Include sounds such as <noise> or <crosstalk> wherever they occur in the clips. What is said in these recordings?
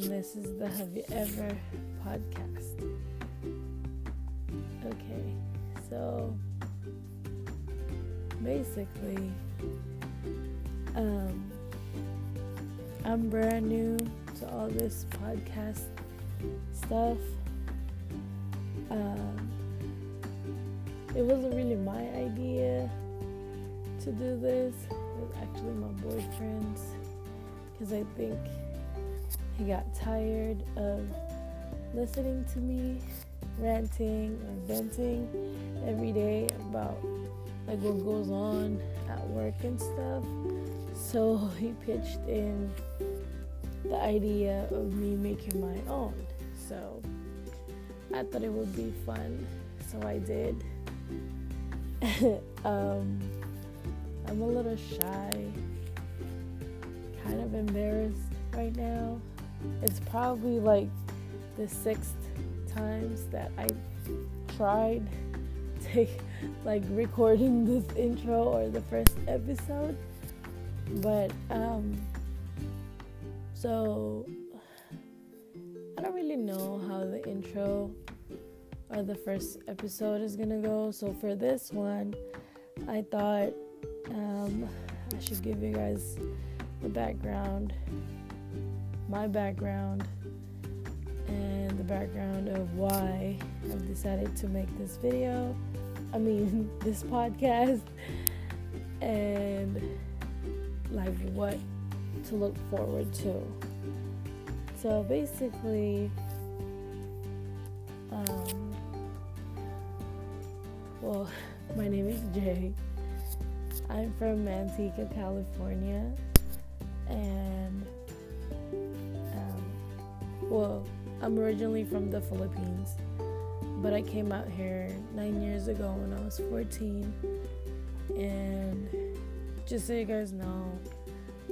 and this is the Have You Ever podcast. Okay, so basically, um, I'm brand new to all this podcast stuff. Um, it wasn't really my idea to do this. It was actually my boyfriend's because I think he got tired of listening to me ranting or venting every day about like what goes on at work and stuff. So he pitched in the idea of me making my own. So I thought it would be fun, so I did. <laughs> um, I'm a little shy, kind of embarrassed right now. It's probably like the sixth times that I tried to like recording this intro or the first episode. But um so I don't really know how the intro or the first episode is gonna go. So for this one, I thought um, I should give you guys the background, my background, and the background of why I've decided to make this video. I mean, <laughs> this podcast, and like what to look forward to. So basically, um, well, <laughs> my name is Jay. I'm from Manteca, California, and well, I'm originally from the Philippines, but I came out here nine years ago when I was 14. And just so you guys know,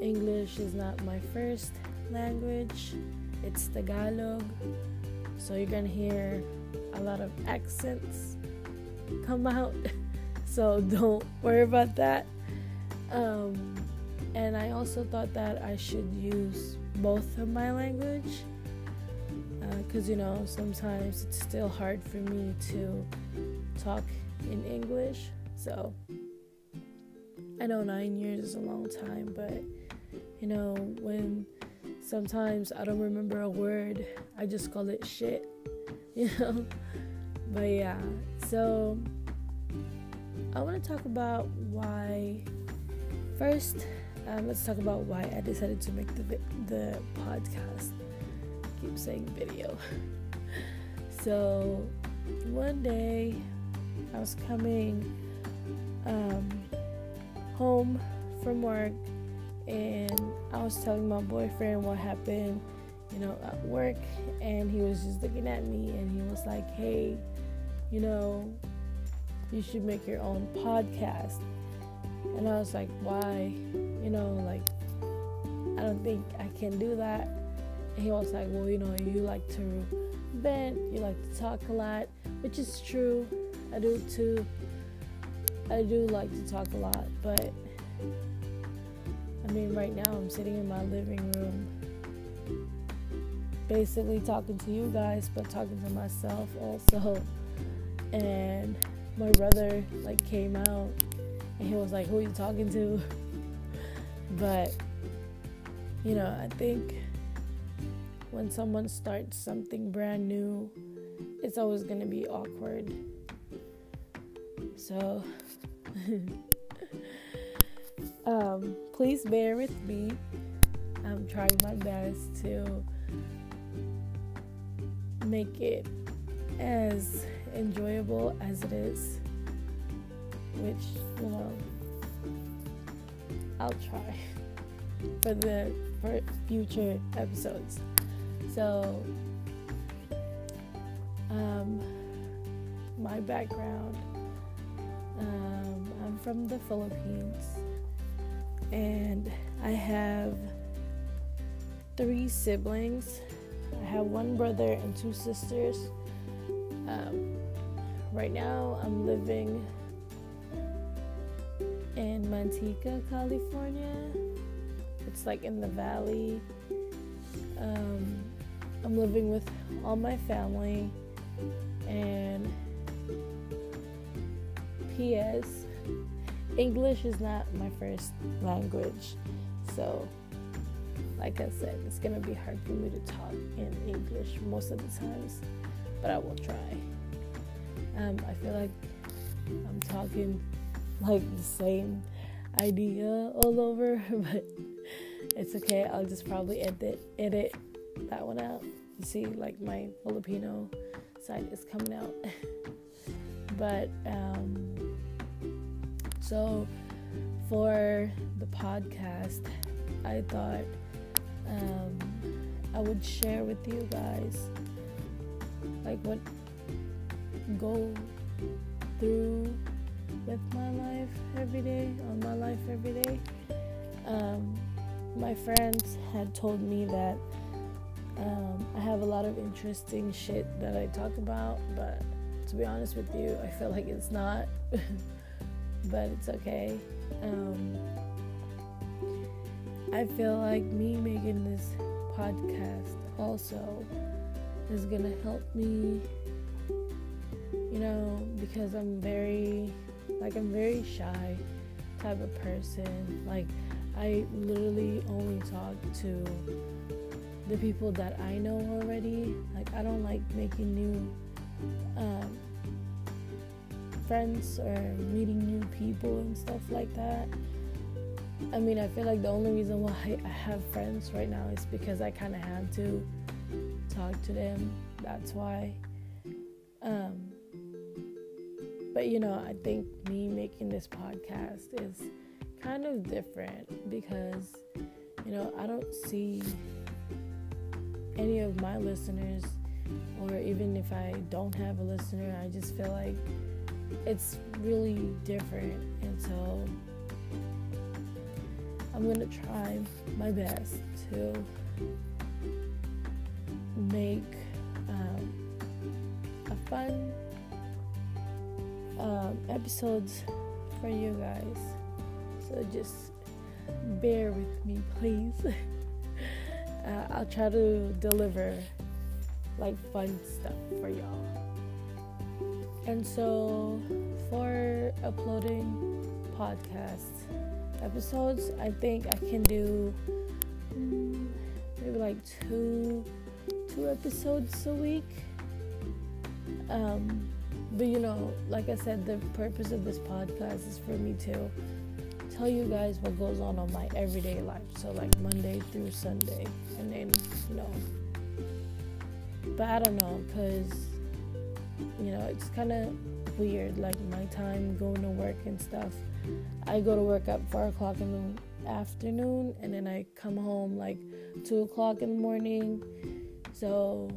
English is not my first language, it's Tagalog. So you're gonna hear a lot of accents come out. <laughs> so don't worry about that. Um, and I also thought that I should use both of my language because you know sometimes it's still hard for me to talk in English. So I know nine years is a long time, but you know when sometimes I don't remember a word, I just call it shit, <laughs> you know. But yeah, so I want to talk about why. First, um, let's talk about why I decided to make the the podcast. Keep saying video. so one day, I was coming um, home from work, and I was telling my boyfriend what happened, you know, at work, and he was just looking at me, and he was like, "Hey, you know, you should make your own podcast. And I was like, why? You know, like, I don't think I can do that. He was like, well, you know, you like to vent, you like to talk a lot, which is true. I do too. I do like to talk a lot, but I mean, right now I'm sitting in my living room, basically talking to you guys, but talking to myself also. And my brother like came out and he was like, "Who are you talking to?" <laughs> but you know, I think when someone starts something brand new, it's always going to be awkward. So <laughs> um, please bear with me. I'm trying my best to make it as enjoyable as it is, which, you know, I'll try <laughs> for the for future episodes. So, um, my background, um, I'm from the Philippines, and I have three siblings. I have one brother and two sisters. Um, right now, I'm living in Manteca, California. It's like in the valley. Um, I'm living with all my family and PS English is not my first language. So like I said, it's gonna be hard for me to talk in English most of the times, but I will try. Um, I feel like I'm talking like the same idea all over, <laughs> but it's okay. I'll just probably edit edit that one out. You see, like my Filipino side is coming out. <laughs> but um, so for the podcast, I thought um, I would share with you guys like what go through with my life every day on my life every day. Um, my friends had told me that um, I have a lot of interesting shit that I talk about, but to be honest with you, I feel like it's not. <laughs> but it's okay. Um, I feel like me making this podcast also is gonna help me, you know, because I'm very, like, I'm very shy type of person. Like, I literally only talk to the people that I know already. Like, I don't like making new um, friends or meeting new people and stuff like that. I mean, I feel like the only reason why I have friends right now is because I kind of had to talk to them. That's why. Um, but you know, I think me making this podcast is kind of different because you know, I don't see any of my listeners, or even if I don't have a listener, I just feel like it's really different. And so I'm gonna try my best to make um, a fun um, episodes for you guys. So just bear with me, please. <laughs> uh, I'll try to deliver like fun stuff for y'all. And so for uploading podcasts episodes, I think I can do mm, maybe like two two episodes a week. Um, but you know, like I said, the purpose of this podcast is for me to tell you guys what goes on on my everyday life. So like Monday through Sunday, and then you know. But I don't know, cause you know it's kind of weird. Like my time going to work and stuff. I go to work at four o'clock in the afternoon, and then I come home like two o'clock in the morning. So,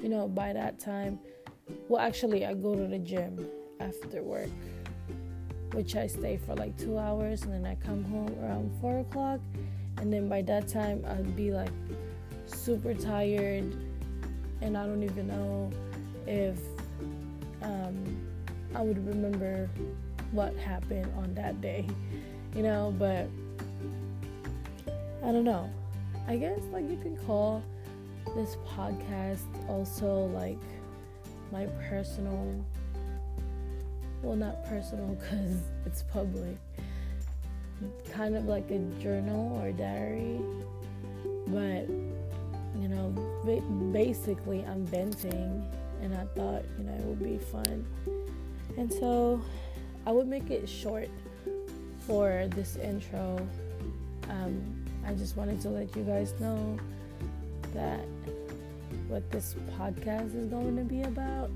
you know, by that time, well, actually, I go to the gym after work which I stay for like two hours, and then I come home around four o'clock, and then by that time I'd be like super tired, and I don't even know if um, I would remember what happened on that day, <laughs> you know. But I don't know. I guess like you can call this podcast also like my personal well, not personal because <laughs> it's public, kind of like a journal or diary, but you know, basically, I'm venting, and I thought, you know, it would be fun. And so I would make it short for this intro. Um, I just wanted to let you guys know that what this podcast is going to be about.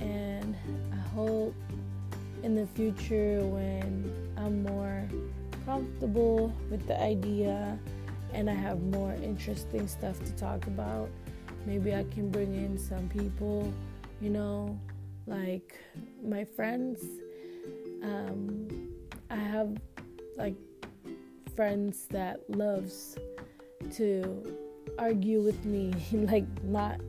And I hope in the future when I'm more comfortable with the idea and I have more interesting stuff to talk about, maybe I can bring in some people, you know, like my friends. Um, I have like friends that loves to argue with me, <laughs> like not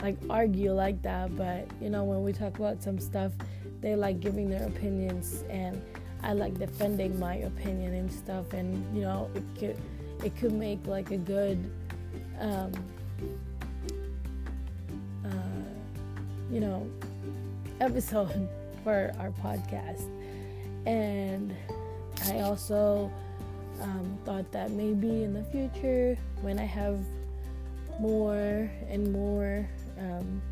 like argue like that, but you know when we talk about some stuff they like giving their opinions and I like defending my opinion and stuff and you know it could it could make like a good um, uh, you know, <laughs> episode for our podcast. And I also um, thought that maybe in the future, when I have more and more um,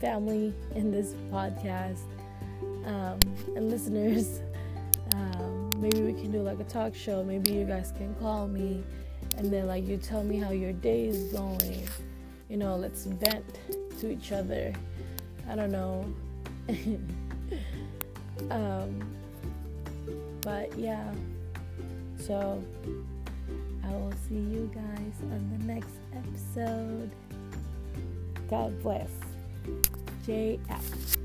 family in this podcast um, and listeners, um, maybe we can do like a talk show. Maybe you guys can call me and then like you tell me how your day is going. You know, let's vent to each other. I don't know. <laughs> um, but yeah. So I will see you guys on the next episode. God bless. JF.